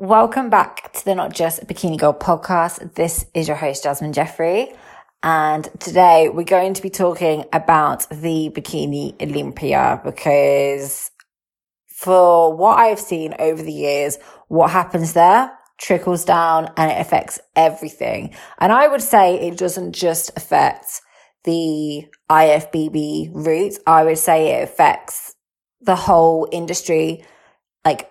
Welcome back to the Not Just Bikini Girl podcast. This is your host, Jasmine Jeffrey. And today we're going to be talking about the Bikini Olympia because for what I've seen over the years, what happens there trickles down and it affects everything. And I would say it doesn't just affect the IFBB route. I would say it affects the whole industry, like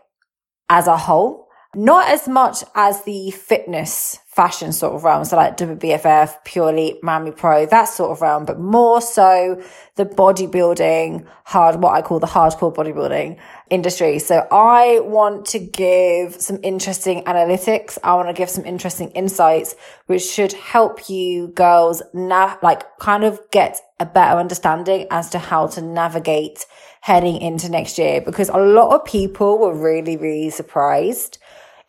as a whole. Not as much as the fitness fashion sort of realm. So like WBFF, purely Miami Pro, that sort of realm, but more so the bodybuilding, hard, what I call the hardcore bodybuilding industry. So I want to give some interesting analytics. I want to give some interesting insights, which should help you girls now, like kind of get a better understanding as to how to navigate heading into next year because a lot of people were really, really surprised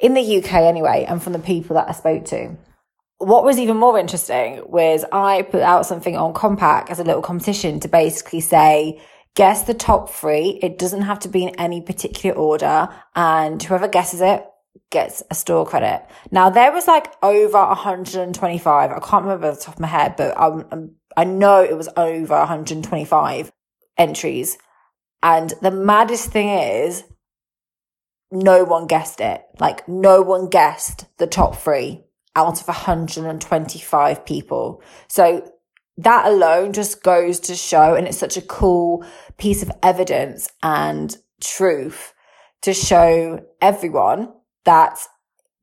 in the UK anyway, and from the people that I spoke to. What was even more interesting was I put out something on KOMPAK as a little competition to basically say, guess the top three. It doesn't have to be in any particular order. And whoever guesses it gets a store credit. Now there was like over 125. I can't remember the top of my head, but I'm I know it was over 125 entries. And the maddest thing is no one guessed it. Like no one guessed the top three out of 125 people. So that alone just goes to show, and it's such a cool piece of evidence and truth to show everyone that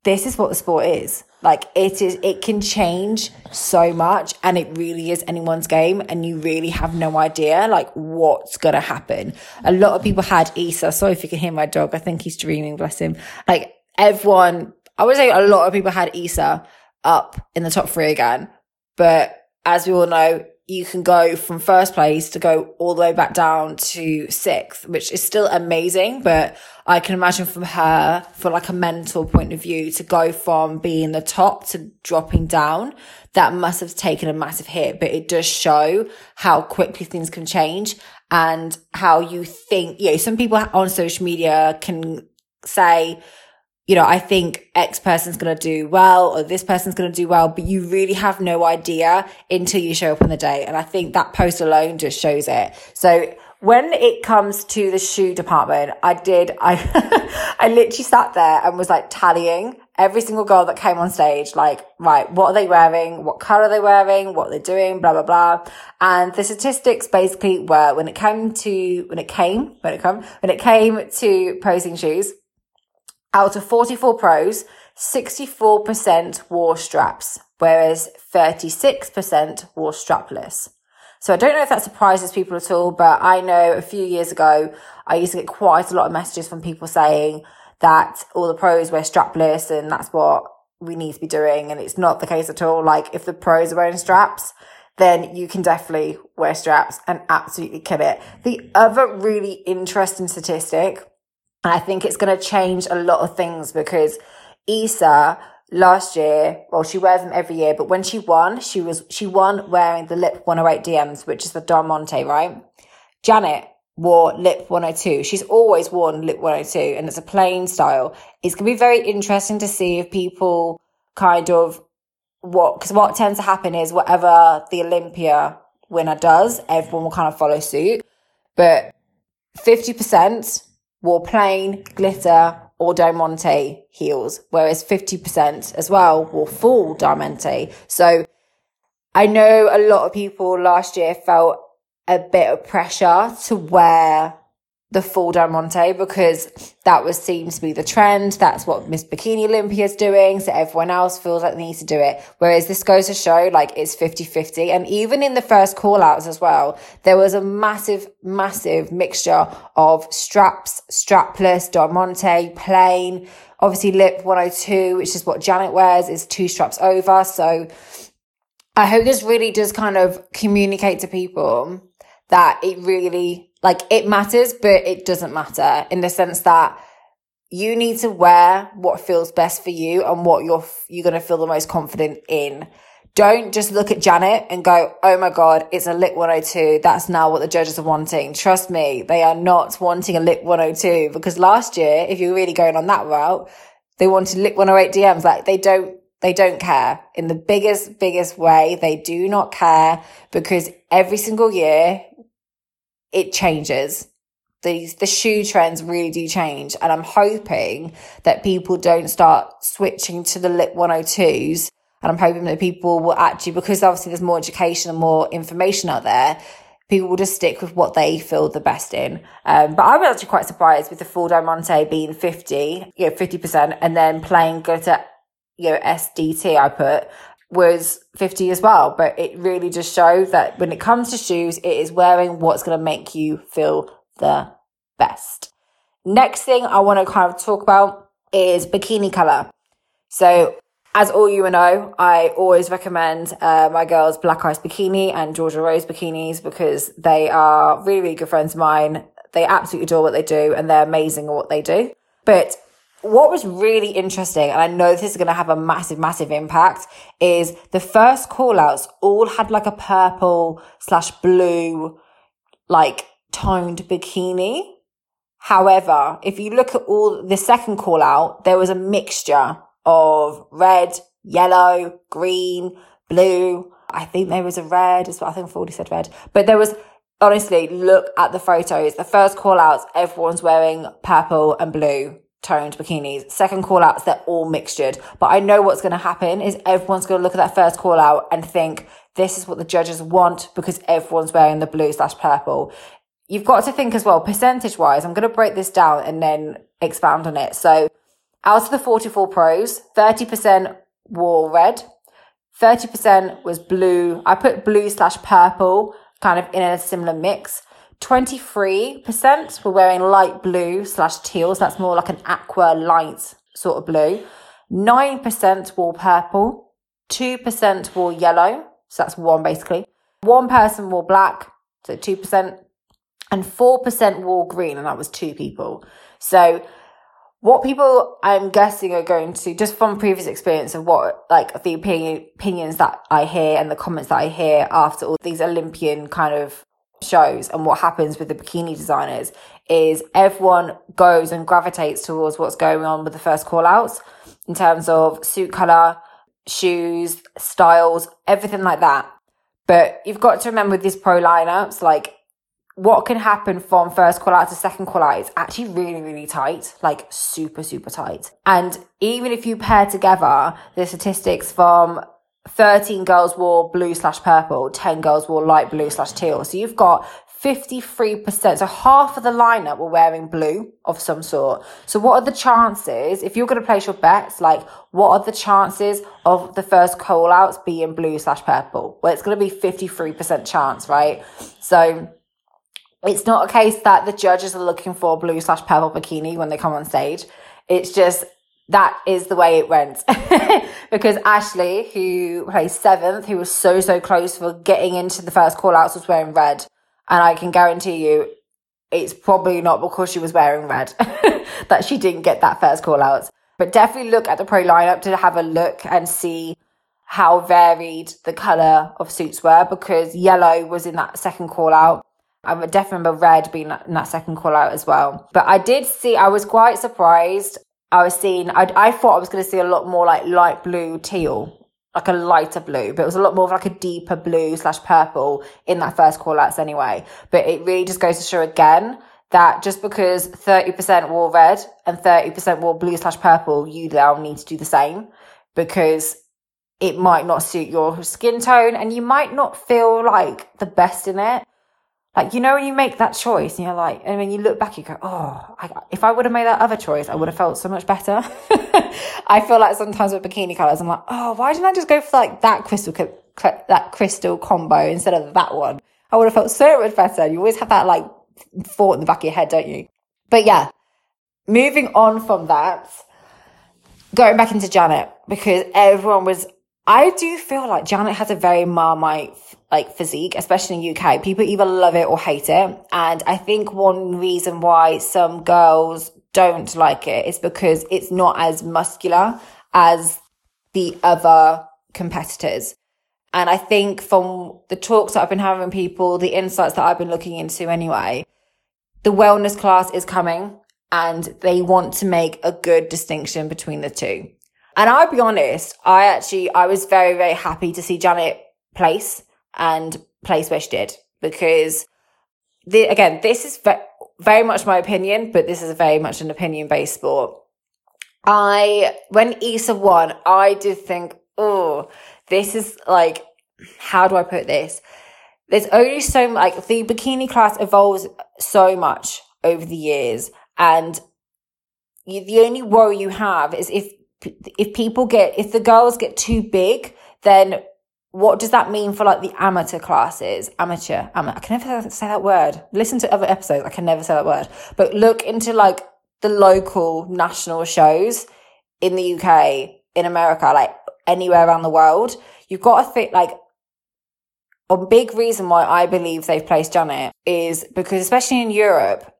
this is what the sport is. Like it is, it can change so much and it really is anyone's game and you really have no idea like what's going to happen. A lot of people had Issa. Sorry if you can hear my dog. I think he's dreaming, bless him. Like everyone, I would say a lot of people had Issa up in the top three again. But as we all know, you can go from first place to go all the way back down to sixth, which is still amazing. But I can imagine from her, for like a mental point of view, to go from being the top to dropping down, that must have taken a massive hit. But it does show how quickly things can change and how you think, you know, some people on social media can say, you know, I think X person's going to do well or this person's going to do well, but you really have no idea until you show up on the day. And I think that post alone just shows it. So when it comes to the shoe department, I did, I, I literally sat there and was like tallying every single girl that came on stage, like, right, what are they wearing? What color are they wearing? What they're doing? Blah, blah, blah. And the statistics basically were when it came to, when it came, when it come, when it came to posing shoes, out of 44 pros, 64% wore straps, whereas 36% wore strapless. So I don't know if that surprises people at all, but I know a few years ago, I used to get quite a lot of messages from people saying that all the pros wear strapless and that's what we need to be doing. And it's not the case at all. Like if the pros are wearing straps, then you can definitely wear straps and absolutely kill it. The other really interesting statistic and I think it's going to change a lot of things because Issa last year, well, she wears them every year, but when she won, she was, she won wearing the Lip 108 DMs, which is the Don Monte, right? Janet wore Lip 102. She's always worn Lip 102 and it's a plain style. It's going to be very interesting to see if people kind of what, because what tends to happen is whatever the Olympia winner does, everyone will kind of follow suit. But 50% wore plain, glitter, or diamante heels, whereas 50% as well wore full diamante. So I know a lot of people last year felt a bit of pressure to wear the full monte because that was seems to be the trend. That's what Miss Bikini Olympia is doing. So everyone else feels like they need to do it. Whereas this goes to show like it's 50 50. And even in the first call outs as well, there was a massive, massive mixture of straps, strapless, monte plain, obviously lip 102, which is what Janet wears is two straps over. So I hope this really does kind of communicate to people that it really like it matters, but it doesn't matter in the sense that you need to wear what feels best for you and what you're you're going to feel the most confident in. Don't just look at Janet and go, "Oh my god, it's a Lip 102." That's now what the judges are wanting. Trust me, they are not wanting a Lip 102 because last year, if you're really going on that route, They wanted Lip 108 DMs. Like they don't, they don't care in the biggest, biggest way. They do not care because every single year it changes. These, the shoe trends really do change. And I'm hoping that people don't start switching to the Lip 102s. And I'm hoping that people will actually, because obviously there's more education and more information out there, people will just stick with what they feel the best in. Um, but I was actually quite surprised with the full diamante being 50, you know, 50%, and then plain glitter, you know, SDT I put was 50 as well. But it really just shows that when it comes to shoes, it is wearing what's going to make you feel the best. Next thing I want to kind of talk about is bikini color. So as all you know, I always recommend uh, my girls Black Ice Bikini and Georgia Rose bikinis because they are really, really good friends of mine. They absolutely adore what they do and they're amazing at what they do. But what was really interesting, and I know this is going to have a massive, massive impact, is the first call outs all had like a purple slash blue, like toned bikini. However, if you look at all the second call out, there was a mixture of red, yellow, green, blue. I think there was a red as well. I think I've already said red, but there was honestly look at the photos. The first call outs, everyone's wearing purple and blue toned bikinis. Second call outs, they're all mixtured. But I know what's going to happen is everyone's going to look at that first call out and think this is what the judges want because everyone's wearing the blue slash purple. You've got to think as well, percentage wise, I'm going to break this down and then expand on it. So out of the 44 pros, 30% wore red, 30% was blue. I put blue slash purple kind of in a similar mix. 23% were wearing light blue slash teal. So that's more like an aqua light sort of blue. 9% wore purple. 2% wore yellow. So that's one basically. One person wore black. So 2%. And 4% wore green. And that was two people. So what people I'm guessing are going to just from previous experience of what like the opinion, opinions that I hear and the comments that I hear after all these Olympian kind of shows and what happens with the bikini designers is everyone goes and gravitates towards what's going on with the first call outs in terms of suit color, shoes, styles, everything like that. But you've got to remember with these pro lineups, like what can happen from first call out to second call out is actually really, really tight, like super, super tight. And even if you pair together the statistics from 13 girls wore blue slash purple, 10 girls wore light blue slash teal. So you've got 53%. So half of the lineup were wearing blue of some sort. So what are the chances, if you're going to place your bets, like what are the chances of the first call outs being blue slash purple? Well, it's going to be 53% chance, right? So it's not a case that the judges are looking for blue slash purple bikini when they come on stage. It's just that is the way it went. because Ashley, who placed seventh, who was so, so close for getting into the first call outs, was wearing red. And I can guarantee you, it's probably not because she was wearing red that she didn't get that first call out. But definitely look at the pro lineup to have a look and see how varied the colour of suits were because yellow was in that second call out I definitely remember red being in that second call out as well. But I did see, I was quite surprised. I was seeing, I, I thought I was going to see a lot more like light blue teal, like a lighter blue, but it was a lot more of like a deeper blue slash purple in that first call outs anyway. But it really just goes to show again that just because 30% wore red and 30% wore blue slash purple, you now need to do the same because it might not suit your skin tone and you might not feel like the best in it. Like, you know, when you make that choice and you're like, and when you look back, you go, oh, I, if I would have made that other choice, I would have felt so much better. I feel like sometimes with bikini colors, I'm like, oh, why didn't I just go for like that crystal, that crystal combo instead of that one? I would have felt so much better. You always have that like thought in the back of your head, don't you? But yeah, moving on from that, going back into Janet, because everyone was, I do feel like Janet has a very Marmite like physique, especially in UK. People either love it or hate it. And I think one reason why some girls don't like it is because it's not as muscular as the other competitors. And I think from the talks that I've been having with people, the insights that I've been looking into anyway, the wellness class is coming and they want to make a good distinction between the two. And I'll be honest, I actually, I was very, very happy to see Janet place and place where she did because the, again, this is ve- very much my opinion, but this is very much an opinion based sport. I, when Issa won, I did think, oh, this is like, how do I put this? There's only so like the bikini class evolves so much over the years and you, the only worry you have is if if people get if the girls get too big, then what does that mean for like the amateur classes? Amateur, amateur. I can never say that word. Listen to other episodes. I can never say that word. But look into like the local national shows in the UK, in America, like anywhere around the world. You've got to think like a big reason why I believe they've placed Janet is because especially in Europe,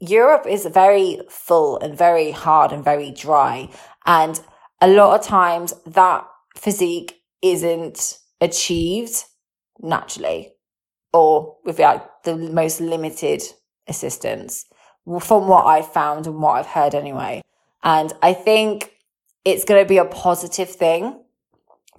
Europe is very full and very hard and very dry. And a lot of times that physique isn't achieved naturally or with like the most limited assistance from what I've found and what I've heard anyway. And I think it's going to be a positive thing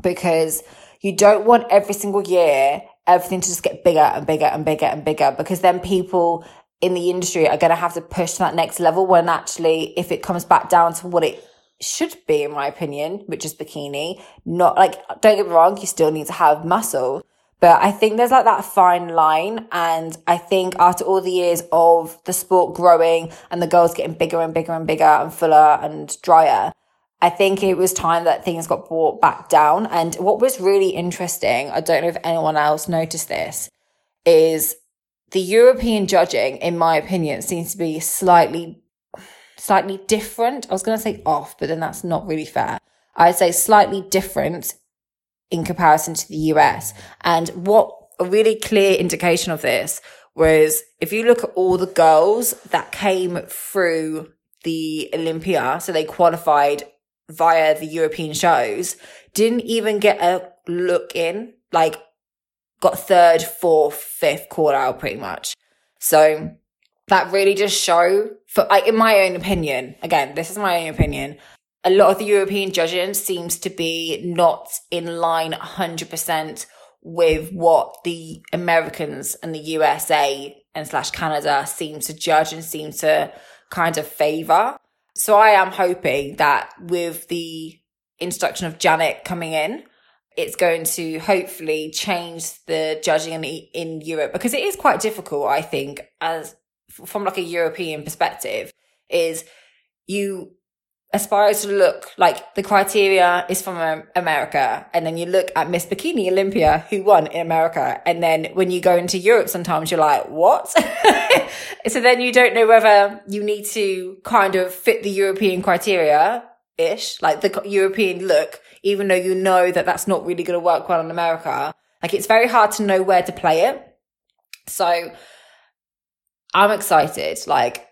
because you don't want every single year everything to just get bigger and bigger and bigger and bigger because then people in the industry are going to have to push to that next level when actually if it comes back down to what it should be in my opinion which is bikini not like don't get me wrong you still need to have muscle but I think there's like that fine line. And I think after all the years of the sport growing and the girls getting bigger and bigger and bigger and fuller and drier, I think it was time that things got brought back down. And what was really interesting, I don't know if anyone else noticed this, is the European judging, in my opinion, seems to be slightly, slightly different. I was going to say off, but then that's not really fair. I'd say slightly different in comparison to the US. And what a really clear indication of this was if you look at all the girls that came through the Olympia, so they qualified via the European shows, didn't even get a look in, like got third, fourth, fifth call out pretty much. So that really just show for like in my own opinion, again, this is my own opinion. A lot of the European judging seems to be not in line 100% with what the Americans and the USA and slash Canada seem to judge and seem to kind of favor. So I am hoping that with the introduction of Janet coming in, it's going to hopefully change the judging in, in Europe because it is quite difficult, I think, as from like a European perspective, is you aspire to look like the criteria is from um, America. And then you look at Miss Bikini Olympia who won in America. And then when you go into Europe, sometimes you're like, what? so then you don't know whether you need to kind of fit the European criteria ish, like the European look, even though you know that that's not really going to work well in America. Like it's very hard to know where to play it. So I'm excited. Like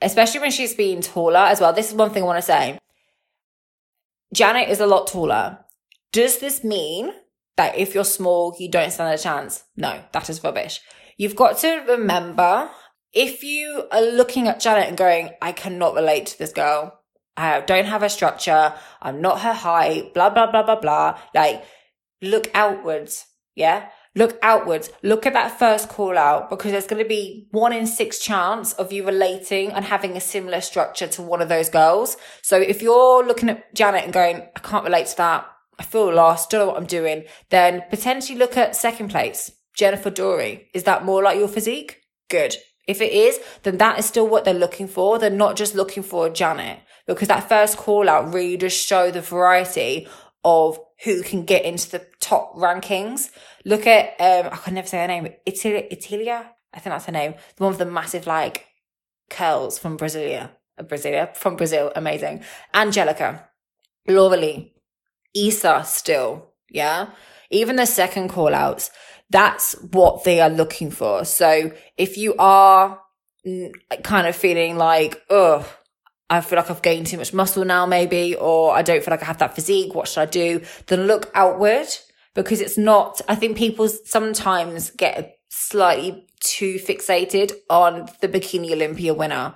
especially when she's been taller as well. This is one thing I want to say. Janet is a lot taller. Does this mean that if you're small, you don't stand a chance? No, that is rubbish. You've got to remember if you are looking at Janet and going, I cannot relate to this girl. I don't have a structure. I'm not her height, blah, blah, blah, blah, blah. Like, look outwards. Yeah look outwards. Look at that first call out because there's going to be one in six chance of you relating and having a similar structure to one of those girls. So if you're looking at Janet and going, I can't relate to that. I feel lost. Don't know what I'm doing. Then potentially look at second place. Jennifer Dorie. Is that more like your physique? Good. If it is, then that is still what they're looking for. They're not just looking for Janet because that first call out really does show the variety of who can get into the top rankings. Look at, um, I can never say her name, Itilia, Itilia? I think that's her name. The one with the massive, like, curls from Brasilia. Uh, Brasilia, from Brazil. Amazing. Angelica. Lauralie. Issa still. Yeah. Even the second call outs, that's what they are looking for. So if you are kind of feeling like, oh, I feel like I've gained too much muscle now, maybe, or I don't feel like I have that physique. What should I do? Then look outward because it's not, I think people sometimes get slightly too fixated on the Bikini Olympia winner.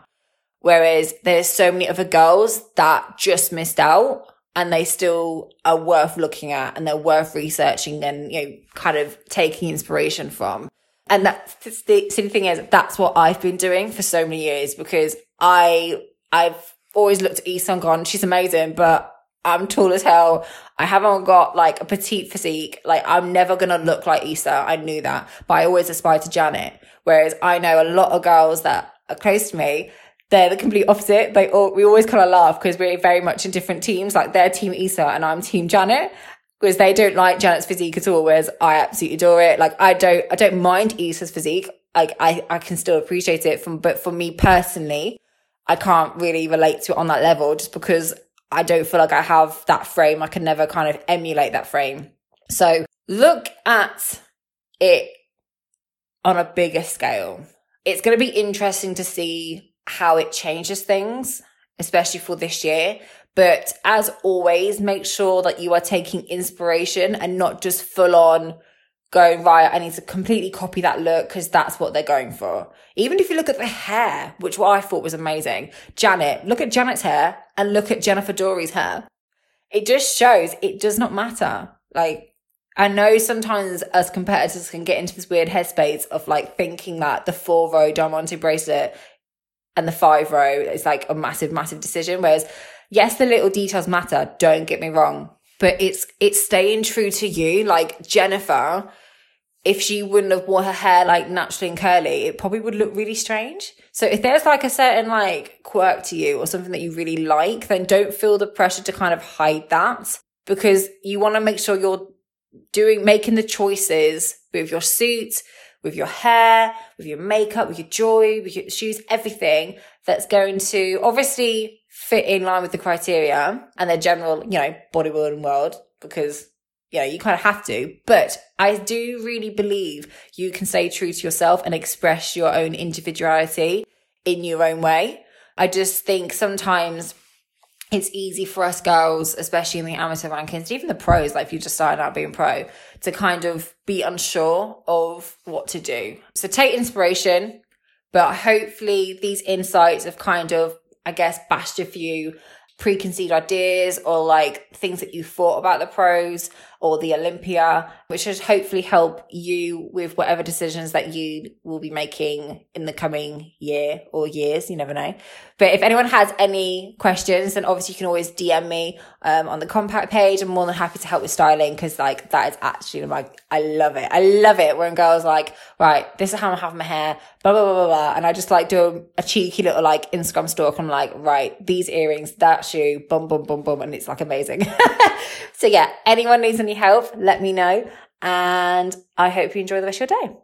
Whereas there's so many other girls that just missed out and they still are worth looking at and they're worth researching and, you know, kind of taking inspiration from. And that's the silly thing is that's what I've been doing for so many years because I, I've always looked at Issa and gone, she's amazing, but I'm tall as hell. I haven't got like a petite physique. Like I'm never to look like Issa. I knew that, but I always aspire to Janet. Whereas I know a lot of girls that are close to me, they're the complete opposite. They all, we always kind of laugh because we're very much in different teams. Like they're team Issa and I'm team Janet because they don't like Janet's physique at all. Whereas I absolutely adore it. Like I don't, I don't mind Issa's physique. Like I, I can still appreciate it from, but for me personally, I can't really relate to it on that level just because I don't feel like I have that frame. I can never kind of emulate that frame. So look at it on a bigger scale. It's going to be interesting to see how it changes things, especially for this year. But as always, make sure that you are taking inspiration and not just full on going, right, I need to completely copy that look because that's what they're going for. Even if you look at the hair, which what I thought was amazing. Janet, look at Janet's hair and look at Jennifer Dorie's hair. It just shows it does not matter. Like, I know sometimes us competitors can get into this weird headspace of like thinking that the four row diamante bracelet and the five row is like a massive, massive decision. Whereas, yes, the little details matter. Don't get me wrong but it's it's staying true to you. Like Jennifer, if she wouldn't have worn her hair like naturally and curly, it probably would look really strange. So if there's like a certain like quirk to you or something that you really like, then don't feel the pressure to kind of hide that because you want to make sure you're doing making the choices with your suit, with your hair, with your makeup, with your jewelry, with your shoes, everything that's going to obviously fit in line with the criteria and their general, you know, bodybuilding world because, you know, you kind of have to. But I do really believe you can stay true to yourself and express your own individuality in your own way. I just think sometimes it's easy for us girls, especially in the amateur rankings, even the pros, like if you just started out being pro, to kind of be unsure of what to do. So take inspiration, but hopefully these insights have kind of I guess, bashed a few preconceived ideas or like things that you thought about the pros or the Olympia, which should hopefully help you with whatever decisions that you will be making in the coming year or years. You never know. But if anyone has any questions, then obviously you can always DM me um, on the KOMPAK page. I'm more than happy to help with styling because like that is actually my, I love it. I love it when girls like, right, this is how I'm having my hair, blah, blah, blah, blah, blah. And I just like do a, a cheeky little like Instagram stalk. I'm like, right, these earrings, that shoe, boom, boom, boom, boom. And it's like amazing. so yeah, anyone needs any help, let me know. And I hope you enjoy the rest of your day.